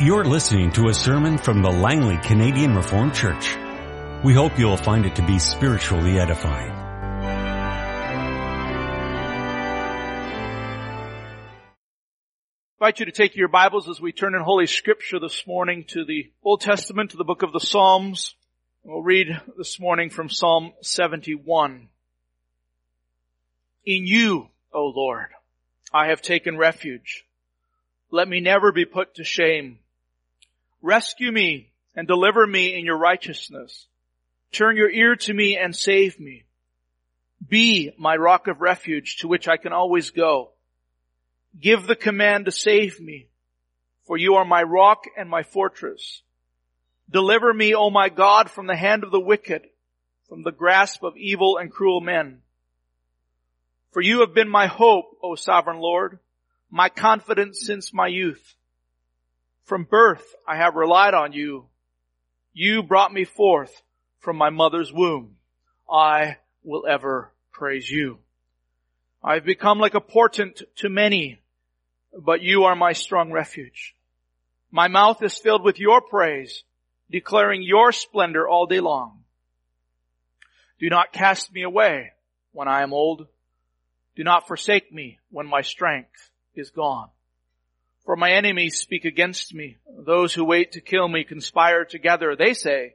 You're listening to a sermon from the Langley Canadian Reformed Church. We hope you'll find it to be spiritually edifying. I invite you to take your Bibles as we turn in Holy Scripture this morning to the Old Testament, to the book of the Psalms. We'll read this morning from Psalm 71. In you, O Lord, I have taken refuge. Let me never be put to shame. Rescue me and deliver me in your righteousness. Turn your ear to me and save me. Be my rock of refuge to which I can always go. Give the command to save me, for you are my rock and my fortress. Deliver me, O my God, from the hand of the wicked, from the grasp of evil and cruel men. For you have been my hope, O sovereign Lord, my confidence since my youth. From birth I have relied on you. You brought me forth from my mother's womb. I will ever praise you. I've become like a portent to many, but you are my strong refuge. My mouth is filled with your praise, declaring your splendor all day long. Do not cast me away when I am old. Do not forsake me when my strength is gone. For my enemies speak against me. Those who wait to kill me conspire together. They say,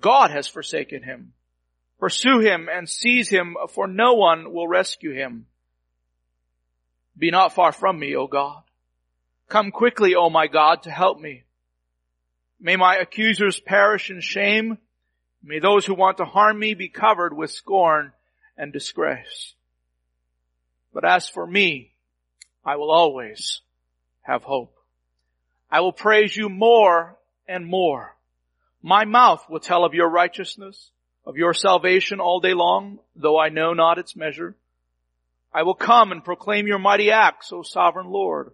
God has forsaken him. Pursue him and seize him, for no one will rescue him. Be not far from me, O God. Come quickly, O my God, to help me. May my accusers perish in shame. May those who want to harm me be covered with scorn and disgrace. But as for me, I will always have hope. I will praise you more and more. My mouth will tell of your righteousness, of your salvation all day long, though I know not its measure. I will come and proclaim your mighty acts, O sovereign Lord.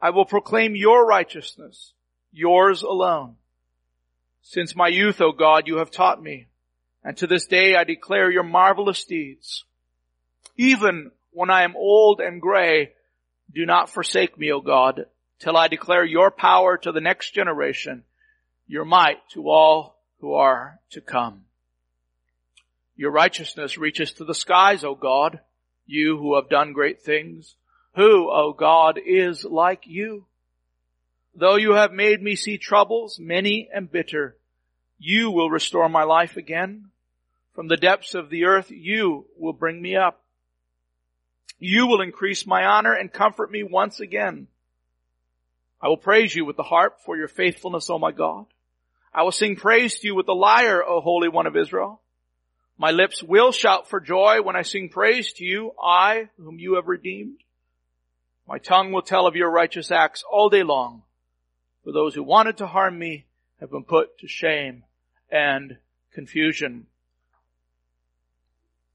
I will proclaim your righteousness, yours alone. Since my youth, O God, you have taught me, and to this day I declare your marvelous deeds. Even when I am old and gray, do not forsake me, O God, till I declare your power to the next generation, your might to all who are to come. Your righteousness reaches to the skies, O God, you who have done great things. Who, O God, is like you? Though you have made me see troubles, many and bitter, you will restore my life again. From the depths of the earth, you will bring me up. You will increase my honor and comfort me once again. I will praise you with the harp for your faithfulness, O my God. I will sing praise to you with the lyre, O Holy One of Israel. My lips will shout for joy when I sing praise to you, I whom you have redeemed. My tongue will tell of your righteous acts all day long, for those who wanted to harm me have been put to shame and confusion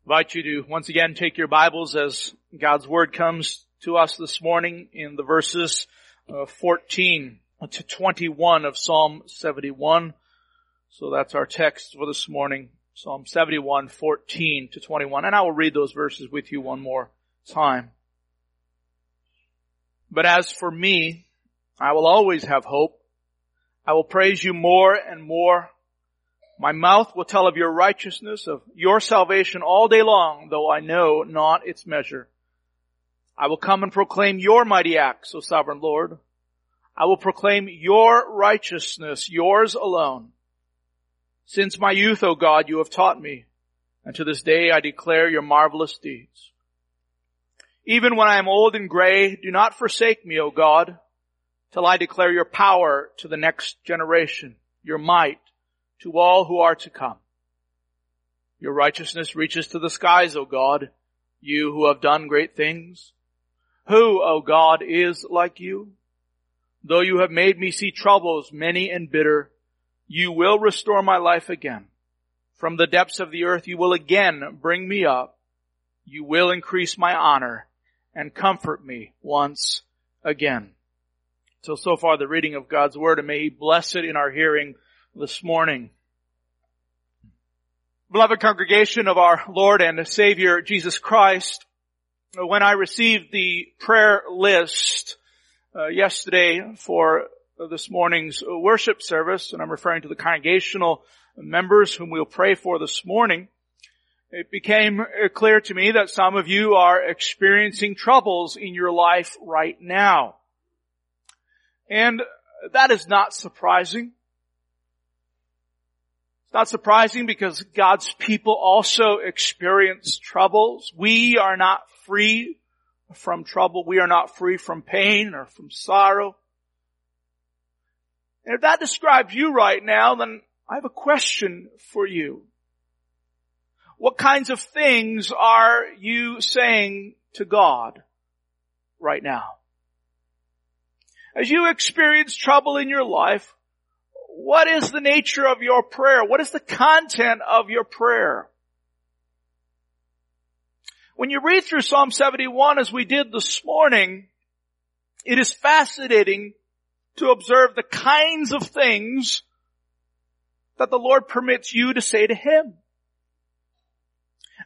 invite you to once again take your Bibles as God's Word comes to us this morning in the verses uh, 14 to 21 of Psalm 71. So that's our text for this morning. Psalm 71, 14 to 21. And I will read those verses with you one more time. But as for me, I will always have hope. I will praise you more and more my mouth will tell of your righteousness, of your salvation all day long, though I know not its measure. I will come and proclaim your mighty acts, O sovereign Lord. I will proclaim your righteousness, yours alone. Since my youth, O God, you have taught me, and to this day I declare your marvelous deeds. Even when I am old and gray, do not forsake me, O God, till I declare your power to the next generation, your might to all who are to come. Your righteousness reaches to the skies, O God, you who have done great things. Who, O God, is like you? Though you have made me see troubles many and bitter, you will restore my life again. From the depths of the earth you will again bring me up. You will increase my honor and comfort me once again. So, so far the reading of God's word and may He bless it in our hearing this morning. Beloved congregation of our Lord and Savior Jesus Christ, when I received the prayer list uh, yesterday for this morning's worship service, and I'm referring to the congregational members whom we'll pray for this morning, it became clear to me that some of you are experiencing troubles in your life right now. And that is not surprising. It's not surprising because God's people also experience troubles. We are not free from trouble. We are not free from pain or from sorrow. And if that describes you right now, then I have a question for you. What kinds of things are you saying to God right now? As you experience trouble in your life, what is the nature of your prayer? What is the content of your prayer? When you read through Psalm 71 as we did this morning, it is fascinating to observe the kinds of things that the Lord permits you to say to Him.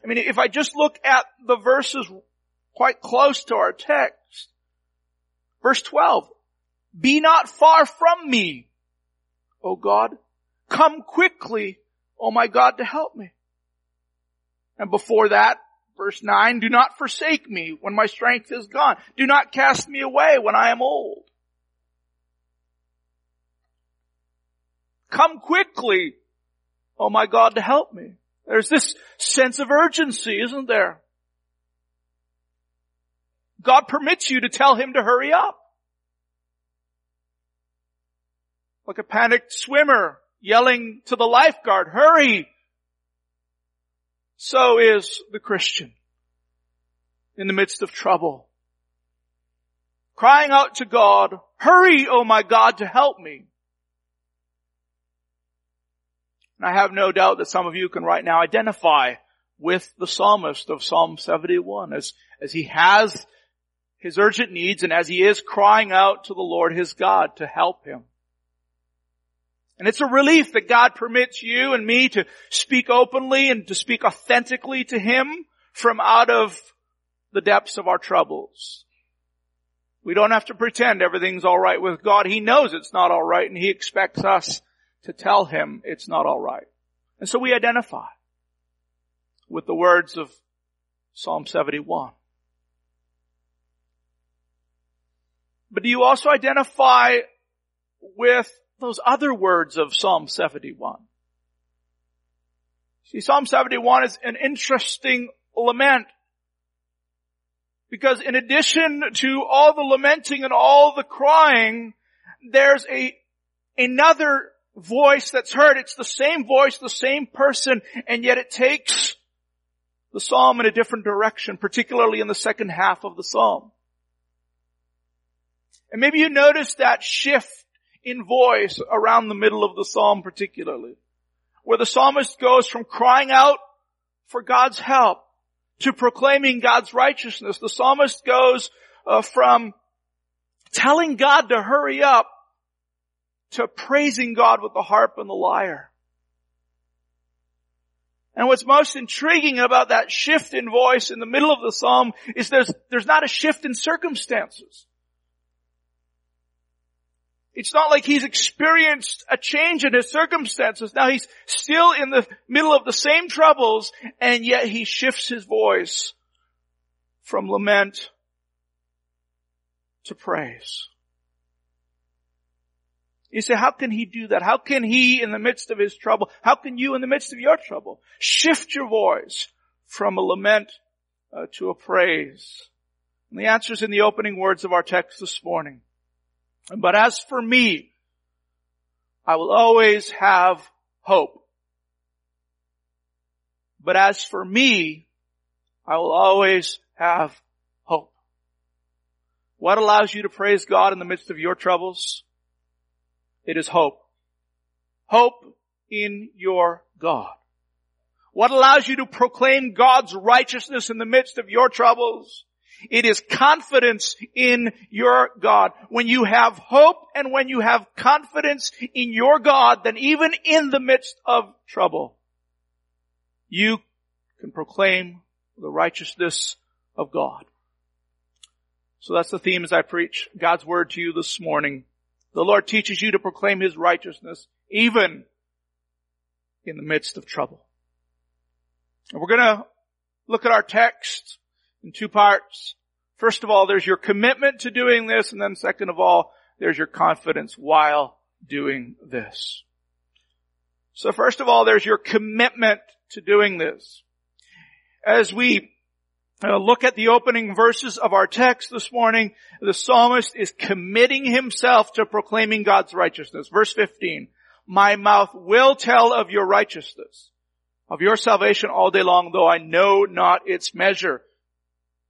I mean, if I just look at the verses quite close to our text, verse 12, be not far from me, O God. Come quickly, O my God, to help me. And before that, verse 9, do not forsake me when my strength is gone. Do not cast me away when I am old. Come quickly, O my God, to help me. There's this sense of urgency, isn't there? God permits you to tell him to hurry up. Like a panicked swimmer yelling to the lifeguard, hurry! So is the Christian in the midst of trouble. Crying out to God, hurry, oh my God, to help me. And I have no doubt that some of you can right now identify with the psalmist of Psalm 71 as, as he has his urgent needs and as he is crying out to the Lord his God to help him. And it's a relief that God permits you and me to speak openly and to speak authentically to Him from out of the depths of our troubles. We don't have to pretend everything's alright with God. He knows it's not alright and He expects us to tell Him it's not alright. And so we identify with the words of Psalm 71. But do you also identify with those other words of Psalm 71. See, Psalm 71 is an interesting lament because in addition to all the lamenting and all the crying, there's a, another voice that's heard. It's the same voice, the same person, and yet it takes the psalm in a different direction, particularly in the second half of the psalm. And maybe you notice that shift in voice around the middle of the psalm particularly, where the psalmist goes from crying out for God's help to proclaiming God's righteousness. The psalmist goes uh, from telling God to hurry up to praising God with the harp and the lyre. And what's most intriguing about that shift in voice in the middle of the psalm is there's, there's not a shift in circumstances. It's not like he's experienced a change in his circumstances. Now he's still in the middle of the same troubles and yet he shifts his voice from lament to praise. You say, how can he do that? How can he in the midst of his trouble, how can you in the midst of your trouble shift your voice from a lament uh, to a praise? And the answer is in the opening words of our text this morning. But as for me, I will always have hope. But as for me, I will always have hope. What allows you to praise God in the midst of your troubles? It is hope. Hope in your God. What allows you to proclaim God's righteousness in the midst of your troubles? It is confidence in your God. When you have hope and when you have confidence in your God, then even in the midst of trouble, you can proclaim the righteousness of God. So that's the theme as I preach God's word to you this morning. The Lord teaches you to proclaim His righteousness even in the midst of trouble. And we're gonna look at our text in two parts. First of all, there's your commitment to doing this, and then second of all, there's your confidence while doing this. So first of all, there's your commitment to doing this. As we uh, look at the opening verses of our text this morning, the psalmist is committing himself to proclaiming God's righteousness. Verse 15, my mouth will tell of your righteousness, of your salvation all day long, though I know not its measure.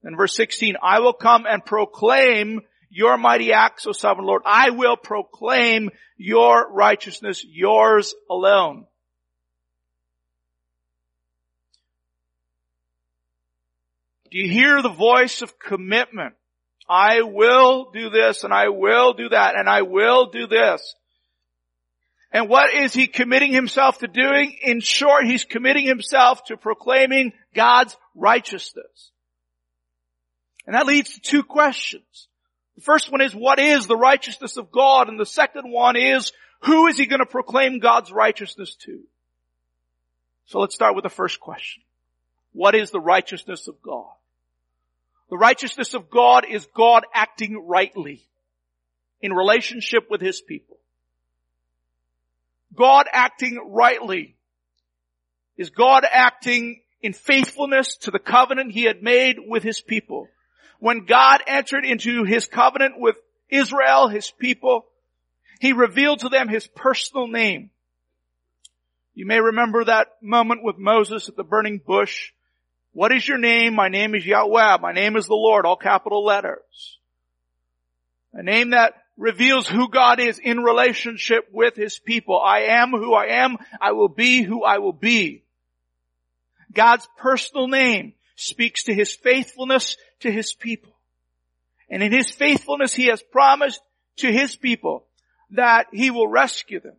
And verse 16, I will come and proclaim your mighty acts, O sovereign Lord. I will proclaim your righteousness, yours alone. Do you hear the voice of commitment? I will do this and I will do that and I will do this. And what is he committing himself to doing? In short, he's committing himself to proclaiming God's righteousness. And that leads to two questions. The first one is, what is the righteousness of God? And the second one is, who is he going to proclaim God's righteousness to? So let's start with the first question. What is the righteousness of God? The righteousness of God is God acting rightly in relationship with his people. God acting rightly is God acting in faithfulness to the covenant he had made with his people. When God entered into his covenant with Israel, his people, he revealed to them his personal name. You may remember that moment with Moses at the burning bush. What is your name? My name is Yahweh. My name is the Lord, all capital letters. A name that reveals who God is in relationship with His people. I am who I am. I will be who I will be. God's personal name speaks to His faithfulness to His people. And in His faithfulness, He has promised to His people that He will rescue them,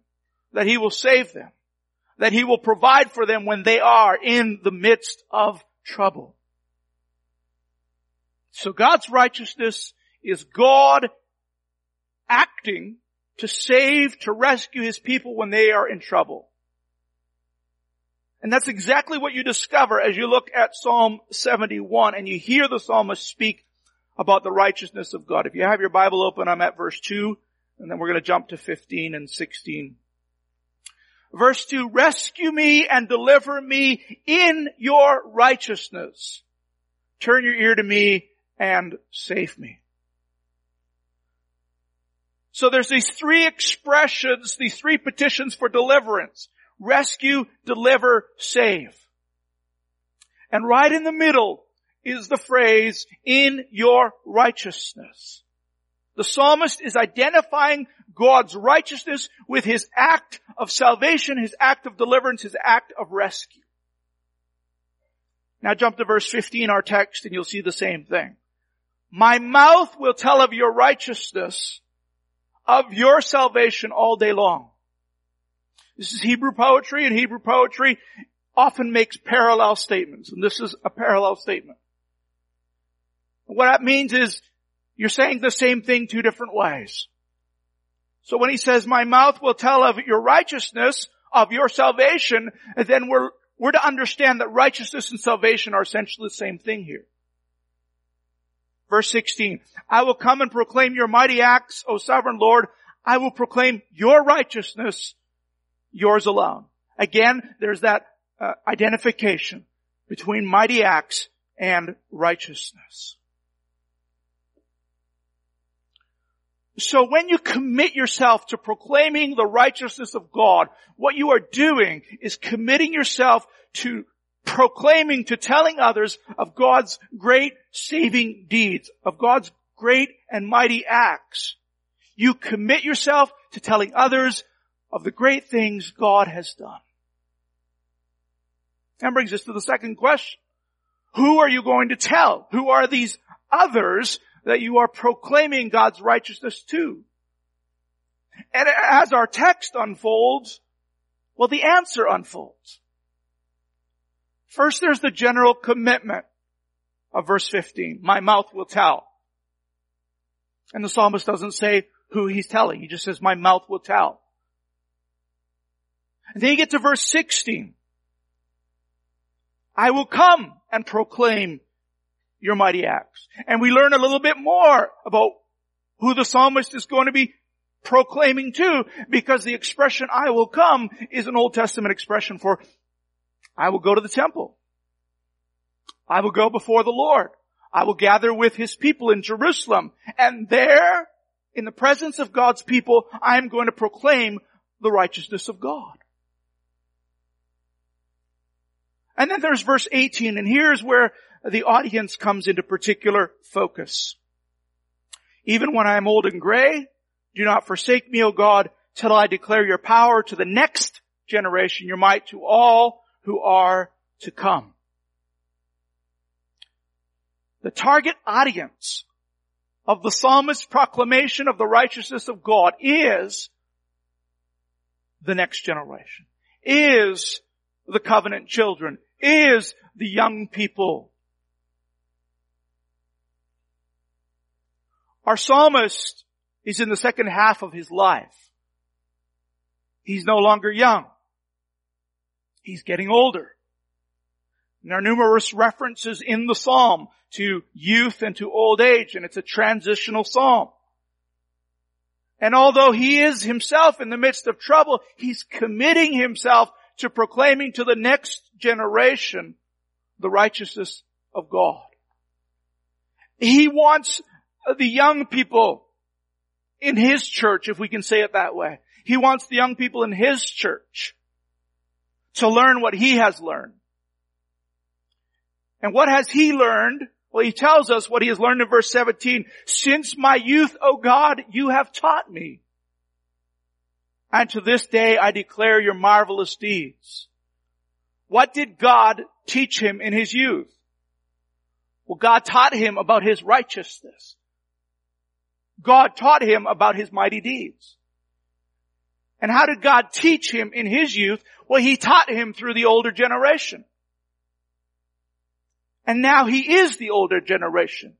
that He will save them, that He will provide for them when they are in the midst of trouble. So God's righteousness is God acting to save, to rescue his people when they are in trouble. And that's exactly what you discover as you look at Psalm 71 and you hear the psalmist speak about the righteousness of God. If you have your Bible open, I'm at verse 2, and then we're going to jump to 15 and 16. Verse 2, rescue me and deliver me in your righteousness. Turn your ear to me and save me. So there's these three expressions, these three petitions for deliverance. Rescue, deliver, save. And right in the middle is the phrase, in your righteousness. The psalmist is identifying God's righteousness with his act of salvation, his act of deliverance, his act of rescue. Now jump to verse 15, our text, and you'll see the same thing. My mouth will tell of your righteousness of your salvation all day long. This is Hebrew poetry and Hebrew poetry often makes parallel statements and this is a parallel statement. What that means is you're saying the same thing two different ways. So when he says, my mouth will tell of your righteousness, of your salvation, then we're, we're to understand that righteousness and salvation are essentially the same thing here. Verse 16, I will come and proclaim your mighty acts, O sovereign Lord. I will proclaim your righteousness, yours alone. Again, there's that uh, identification between mighty acts and righteousness. So when you commit yourself to proclaiming the righteousness of God, what you are doing is committing yourself to proclaiming, to telling others of God's great saving deeds, of God's great and mighty acts. You commit yourself to telling others of the great things God has done. That brings us to the second question. Who are you going to tell? Who are these others that you are proclaiming God's righteousness to? And as our text unfolds, well, the answer unfolds. First, there's the general commitment of verse 15. My mouth will tell. And the psalmist doesn't say, who he's telling. He just says, my mouth will tell. And then you get to verse 16. I will come and proclaim your mighty acts. And we learn a little bit more about who the psalmist is going to be proclaiming to because the expression I will come is an Old Testament expression for I will go to the temple. I will go before the Lord. I will gather with his people in Jerusalem and there in the presence of God's people I am going to proclaim the righteousness of God. And then there's verse 18 and here's where the audience comes into particular focus. Even when I am old and gray, do not forsake me, O God, till I declare your power to the next generation, your might to all who are to come. The target audience of the psalmist's proclamation of the righteousness of God is the next generation, is the covenant children, is the young people. Our psalmist is in the second half of his life. He's no longer young. He's getting older. And there are numerous references in the psalm to youth and to old age, and it's a transitional psalm. And although he is himself in the midst of trouble, he's committing himself to proclaiming to the next generation the righteousness of God. He wants the young people in his church, if we can say it that way. He wants the young people in his church to learn what he has learned. And what has he learned? Well, he tells us what he has learned in verse 17. Since my youth, O God, you have taught me. And to this day I declare your marvelous deeds. What did God teach him in his youth? Well, God taught him about his righteousness. God taught him about his mighty deeds. And how did God teach him in his youth? Well, he taught him through the older generation. And now he is the older generation.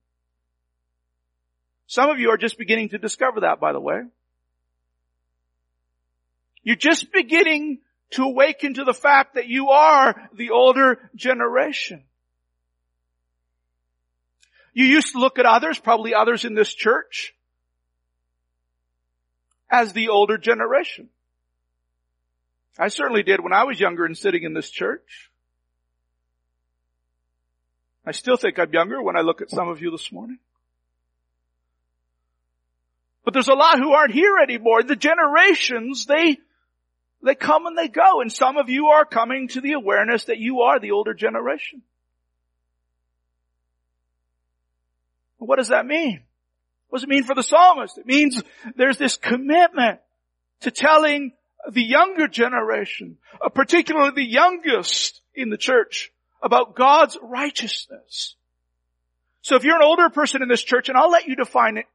Some of you are just beginning to discover that, by the way. You're just beginning to awaken to the fact that you are the older generation. You used to look at others, probably others in this church, as the older generation. I certainly did when I was younger and sitting in this church. I still think I'm younger when I look at some of you this morning. But there's a lot who aren't here anymore. The generations, they, they come and they go. And some of you are coming to the awareness that you are the older generation. What does that mean? What does it mean for the psalmist? It means there's this commitment to telling the younger generation, uh, particularly the youngest in the church, about God's righteousness. So if you're an older person in this church, and I'll let you define it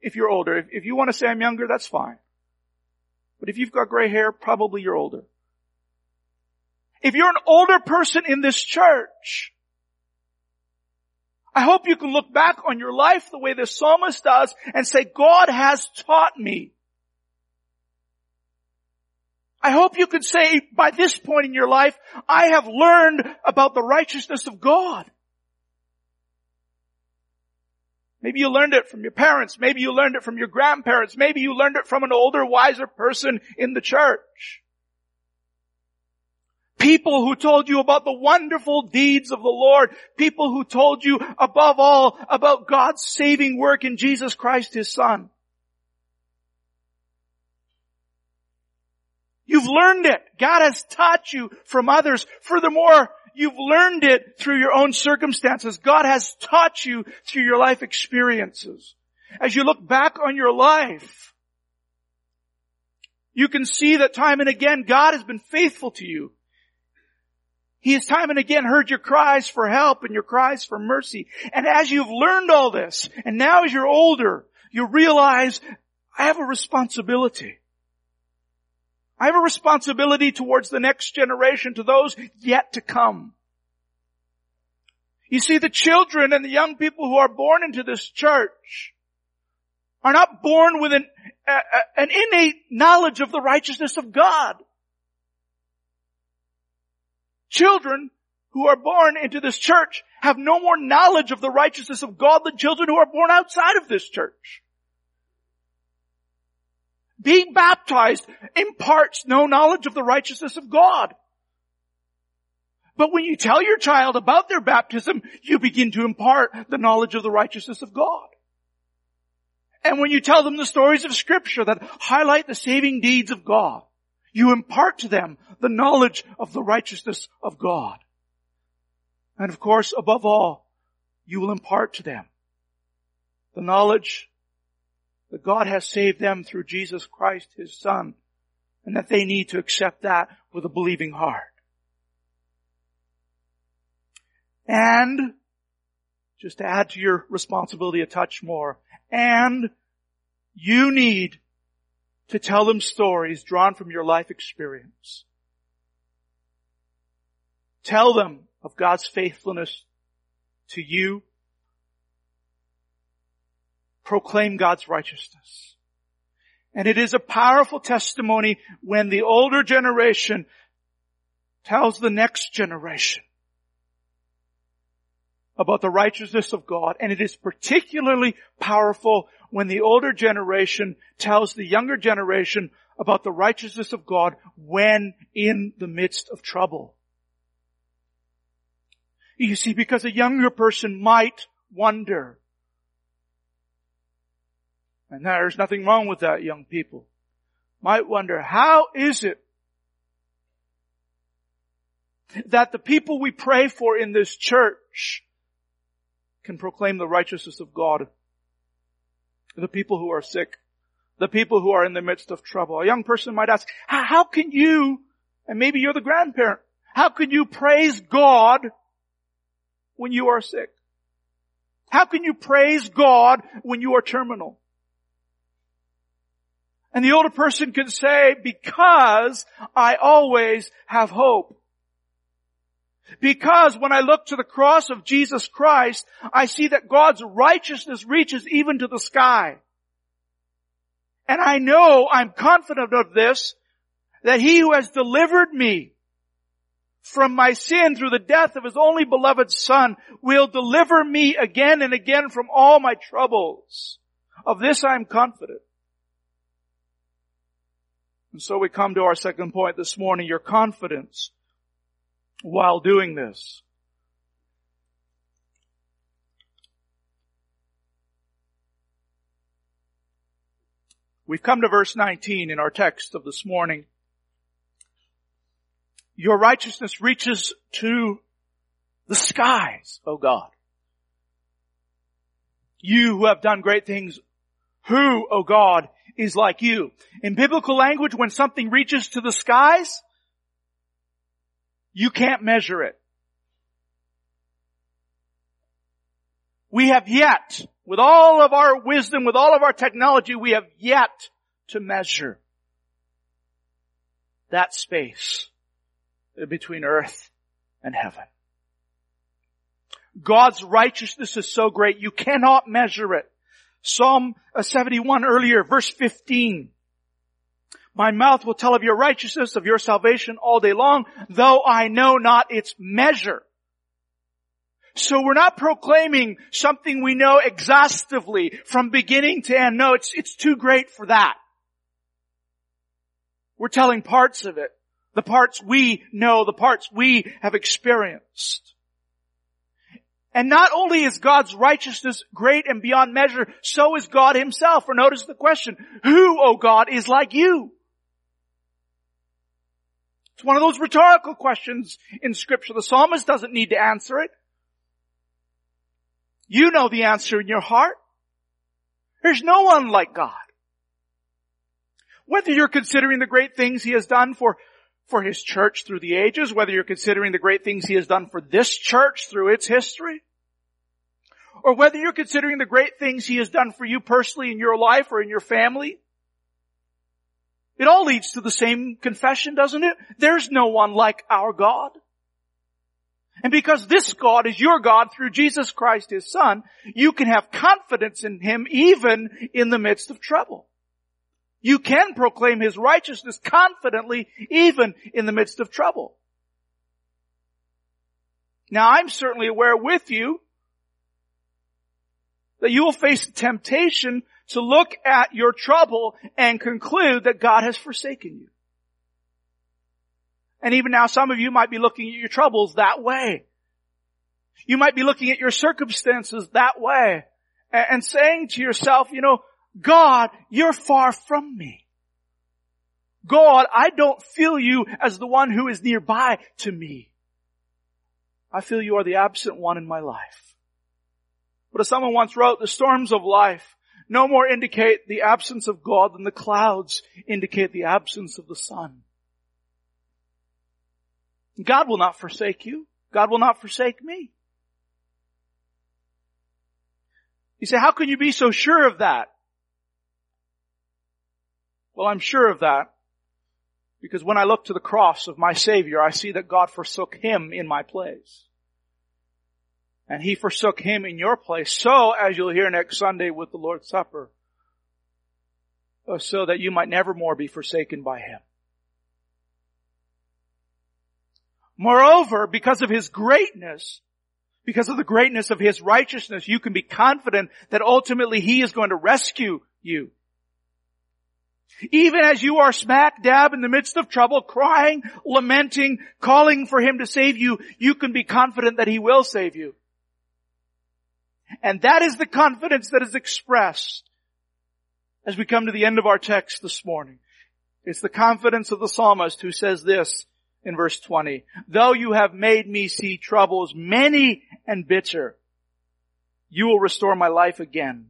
if you're older. If, if you want to say I'm younger, that's fine. But if you've got gray hair, probably you're older. If you're an older person in this church, I hope you can look back on your life the way the psalmist does and say, God has taught me. I hope you could say by this point in your life, I have learned about the righteousness of God. Maybe you learned it from your parents. Maybe you learned it from your grandparents. Maybe you learned it from an older, wiser person in the church. People who told you about the wonderful deeds of the Lord. People who told you above all about God's saving work in Jesus Christ His Son. You've learned it. God has taught you from others. Furthermore, you've learned it through your own circumstances. God has taught you through your life experiences. As you look back on your life, you can see that time and again God has been faithful to you. He has time and again heard your cries for help and your cries for mercy. And as you've learned all this, and now as you're older, you realize I have a responsibility. I have a responsibility towards the next generation, to those yet to come. You see, the children and the young people who are born into this church are not born with an a, a, an innate knowledge of the righteousness of God. Children who are born into this church have no more knowledge of the righteousness of God than children who are born outside of this church. Being baptized imparts no knowledge of the righteousness of God. But when you tell your child about their baptism, you begin to impart the knowledge of the righteousness of God. And when you tell them the stories of scripture that highlight the saving deeds of God, you impart to them the knowledge of the righteousness of God. And of course, above all, you will impart to them the knowledge that God has saved them through Jesus Christ, His Son, and that they need to accept that with a believing heart. And, just to add to your responsibility a touch more, and you need to tell them stories drawn from your life experience. Tell them of God's faithfulness to you. Proclaim God's righteousness. And it is a powerful testimony when the older generation tells the next generation about the righteousness of God. And it is particularly powerful when the older generation tells the younger generation about the righteousness of God when in the midst of trouble. You see, because a younger person might wonder, and there's nothing wrong with that, young people, might wonder, how is it that the people we pray for in this church can proclaim the righteousness of God the people who are sick, the people who are in the midst of trouble. A young person might ask, how can you, and maybe you're the grandparent, how can you praise God when you are sick? How can you praise God when you are terminal? And the older person can say, because I always have hope. Because when I look to the cross of Jesus Christ, I see that God's righteousness reaches even to the sky. And I know, I'm confident of this, that He who has delivered me from my sin through the death of His only beloved Son will deliver me again and again from all my troubles. Of this I am confident. And so we come to our second point this morning, your confidence while doing this. We've come to verse 19 in our text of this morning. Your righteousness reaches to the skies, O God. You who have done great things, who, O God, is like you? In biblical language, when something reaches to the skies, you can't measure it. We have yet, with all of our wisdom, with all of our technology, we have yet to measure that space between earth and heaven. God's righteousness is so great, you cannot measure it. Psalm uh, 71 earlier, verse 15. My mouth will tell of your righteousness, of your salvation all day long, though I know not its measure. So we're not proclaiming something we know exhaustively from beginning to end. No, it's, it's too great for that. We're telling parts of it. The parts we know, the parts we have experienced. And not only is God's righteousness great and beyond measure, so is God himself. For notice the question, who, O God, is like you? It's one of those rhetorical questions in scripture. The psalmist doesn't need to answer it. You know the answer in your heart. There's no one like God. Whether you're considering the great things He has done for, for His church through the ages, whether you're considering the great things He has done for this church through its history, or whether you're considering the great things He has done for you personally in your life or in your family, it all leads to the same confession, doesn't it? There's no one like our God. And because this God is your God through Jesus Christ His Son, you can have confidence in Him even in the midst of trouble. You can proclaim His righteousness confidently even in the midst of trouble. Now I'm certainly aware with you that you will face temptation to look at your trouble and conclude that God has forsaken you. And even now some of you might be looking at your troubles that way. You might be looking at your circumstances that way and saying to yourself, you know, God, you're far from me. God, I don't feel you as the one who is nearby to me. I feel you are the absent one in my life. But as someone once wrote, the storms of life no more indicate the absence of God than the clouds indicate the absence of the sun. God will not forsake you. God will not forsake me. You say, how can you be so sure of that? Well, I'm sure of that because when I look to the cross of my Savior, I see that God forsook Him in my place. And He forsook Him in your place. So, as you'll hear next Sunday with the Lord's Supper, uh, so that you might never more be forsaken by Him. Moreover, because of His greatness, because of the greatness of His righteousness, you can be confident that ultimately He is going to rescue you. Even as you are smack dab in the midst of trouble, crying, lamenting, calling for Him to save you, you can be confident that He will save you. And that is the confidence that is expressed as we come to the end of our text this morning. It's the confidence of the psalmist who says this in verse 20, though you have made me see troubles many and bitter, you will restore my life again.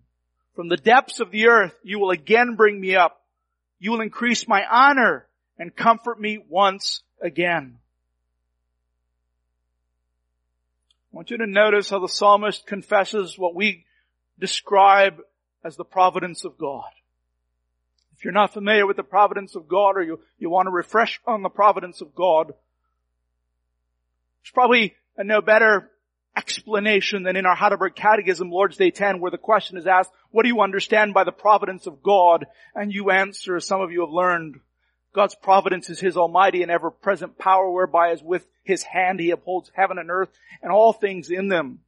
From the depths of the earth, you will again bring me up. You will increase my honor and comfort me once again. I want you to notice how the psalmist confesses what we describe as the providence of God. If you're not familiar with the providence of God or you, you want to refresh on the providence of God, there's probably a no better explanation than in our Heidelberg Catechism, Lord's Day 10, where the question is asked, what do you understand by the providence of God? And you answer, some of you have learned, God's providence is His almighty and ever-present power whereby as with His hand He upholds heaven and earth and all things in them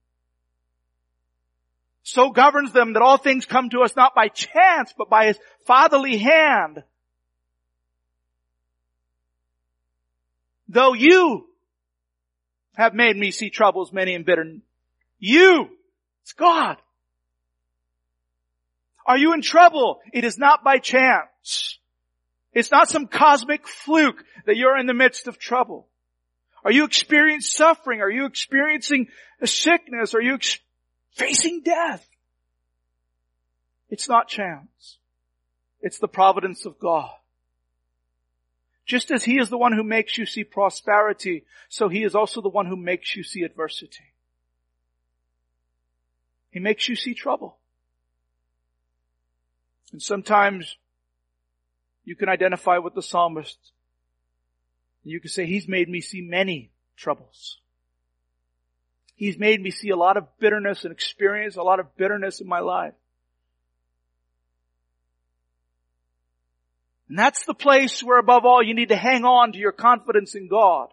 so governs them that all things come to us not by chance, but by his fatherly hand. Though you have made me see troubles many and bitter. You! It's God. Are you in trouble? It is not by chance. It's not some cosmic fluke that you're in the midst of trouble. Are you experiencing suffering? Are you experiencing sickness? Are you ex- facing death. It's not chance. It's the providence of God. Just as He is the one who makes you see prosperity, so He is also the one who makes you see adversity. He makes you see trouble. And sometimes you can identify with the psalmist. You can say, He's made me see many troubles. He's made me see a lot of bitterness and experience a lot of bitterness in my life. And that's the place where above all you need to hang on to your confidence in God.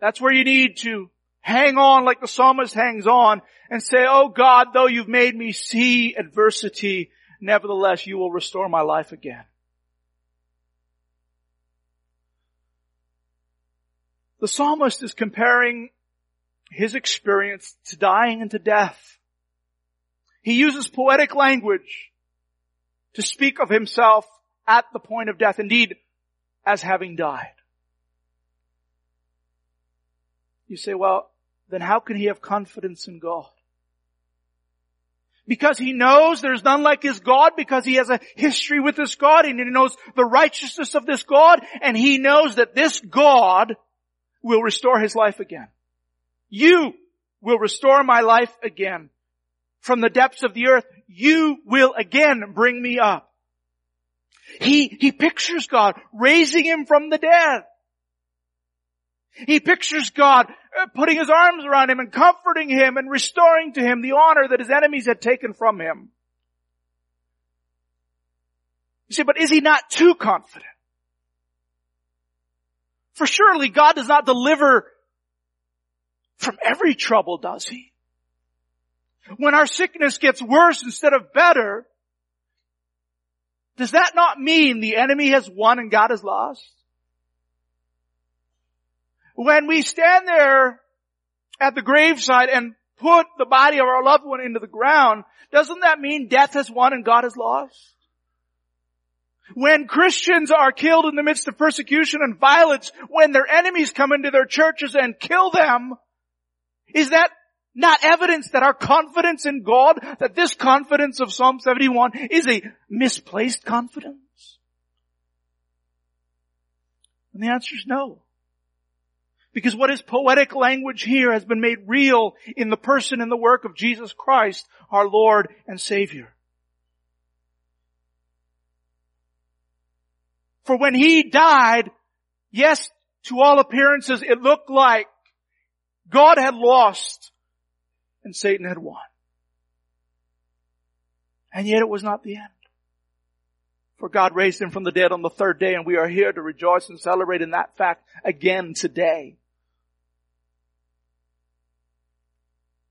That's where you need to hang on like the psalmist hangs on and say, Oh God, though you've made me see adversity, nevertheless you will restore my life again. The psalmist is comparing his experience to dying and to death. He uses poetic language to speak of himself at the point of death, indeed, as having died. You say, well, then how can he have confidence in God? Because he knows there's none like his God, because he has a history with this God, and he knows the righteousness of this God, and he knows that this God will restore his life again. You will restore my life again. From the depths of the earth, you will again bring me up. He, he pictures God raising him from the dead. He pictures God uh, putting his arms around him and comforting him and restoring to him the honor that his enemies had taken from him. You say, but is he not too confident? For surely God does not deliver from every trouble, does he? When our sickness gets worse instead of better, does that not mean the enemy has won and God has lost? When we stand there at the graveside and put the body of our loved one into the ground, doesn't that mean death has won and God has lost? When Christians are killed in the midst of persecution and violence, when their enemies come into their churches and kill them, is that not evidence that our confidence in God, that this confidence of Psalm 71 is a misplaced confidence? And the answer is no. Because what is poetic language here has been made real in the person and the work of Jesus Christ, our Lord and Savior. For when He died, yes, to all appearances it looked like God had lost and Satan had won. And yet it was not the end. For God raised him from the dead on the third day and we are here to rejoice and celebrate in that fact again today.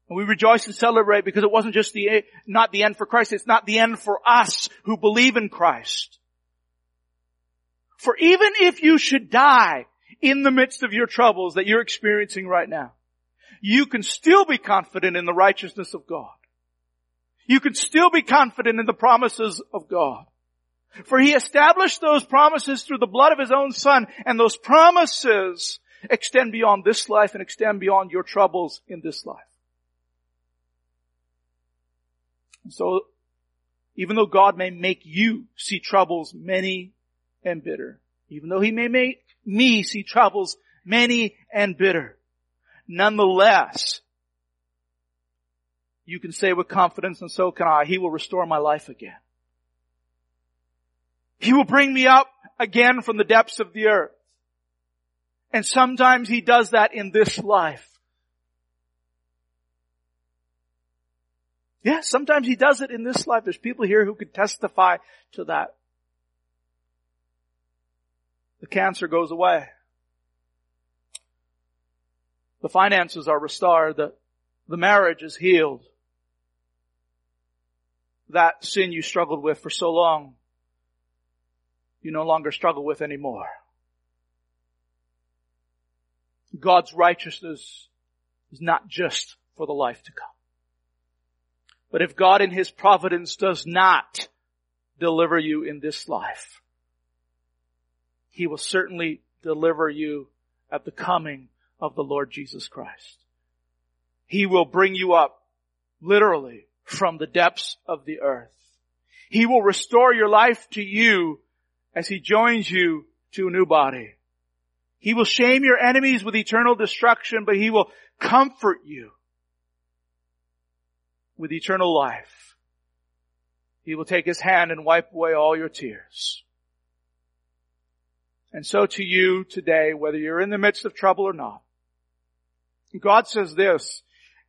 And we rejoice and celebrate because it wasn't just the, not the end for Christ, it's not the end for us who believe in Christ. For even if you should die in the midst of your troubles that you're experiencing right now, you can still be confident in the righteousness of God. You can still be confident in the promises of God. For He established those promises through the blood of His own Son, and those promises extend beyond this life and extend beyond your troubles in this life. so, even though God may make you see troubles many and bitter, even though He may make me see troubles many and bitter, Nonetheless, you can say with confidence, and so can I, He will restore my life again. He will bring me up again from the depths of the earth. And sometimes He does that in this life. Yes, sometimes He does it in this life. There's people here who could testify to that. The cancer goes away. The finances are restored. The, the marriage is healed. That sin you struggled with for so long, you no longer struggle with anymore. God's righteousness is not just for the life to come. But if God in His providence does not deliver you in this life, He will certainly deliver you at the coming of the Lord Jesus Christ. He will bring you up literally from the depths of the earth. He will restore your life to you as He joins you to a new body. He will shame your enemies with eternal destruction, but He will comfort you with eternal life. He will take His hand and wipe away all your tears. And so to you today, whether you're in the midst of trouble or not, God says this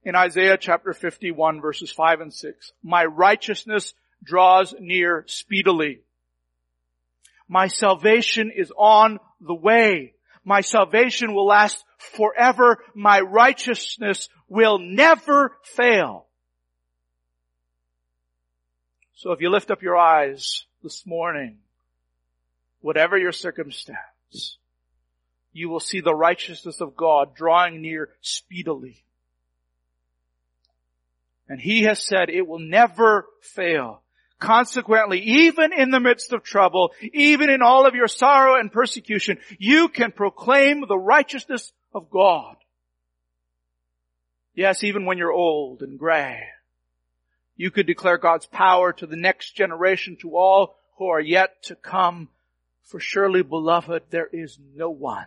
in Isaiah chapter 51 verses 5 and 6. My righteousness draws near speedily. My salvation is on the way. My salvation will last forever. My righteousness will never fail. So if you lift up your eyes this morning, whatever your circumstance, you will see the righteousness of God drawing near speedily. And he has said it will never fail. Consequently, even in the midst of trouble, even in all of your sorrow and persecution, you can proclaim the righteousness of God. Yes, even when you're old and gray, you could declare God's power to the next generation, to all who are yet to come. For surely, beloved, there is no one